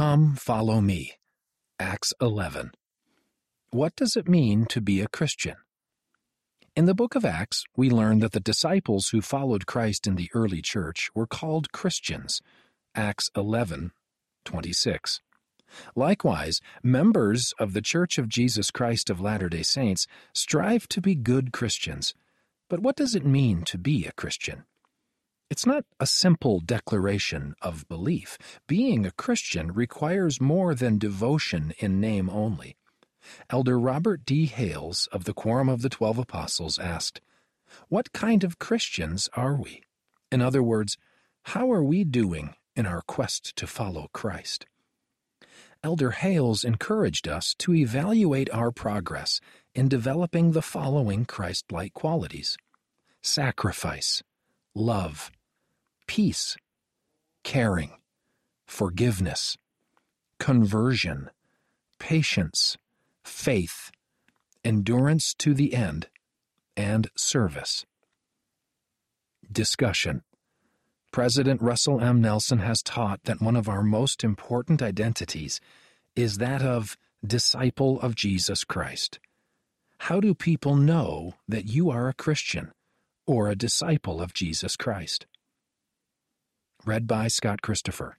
Come, follow me. Acts 11. What does it mean to be a Christian? In the book of Acts, we learn that the disciples who followed Christ in the early church were called Christians. Acts 11, 26. Likewise, members of the Church of Jesus Christ of Latter day Saints strive to be good Christians. But what does it mean to be a Christian? It's not a simple declaration of belief. Being a Christian requires more than devotion in name only. Elder Robert D. Hales of the Quorum of the Twelve Apostles asked, What kind of Christians are we? In other words, how are we doing in our quest to follow Christ? Elder Hales encouraged us to evaluate our progress in developing the following Christ like qualities sacrifice, love, peace, caring, forgiveness, conversion, patience, faith, endurance to the end, and service. Discussion President Russell M. Nelson has taught that one of our most important identities is that of disciple of Jesus Christ. How do people know that you are a Christian or a disciple of Jesus Christ? Read by Scott Christopher.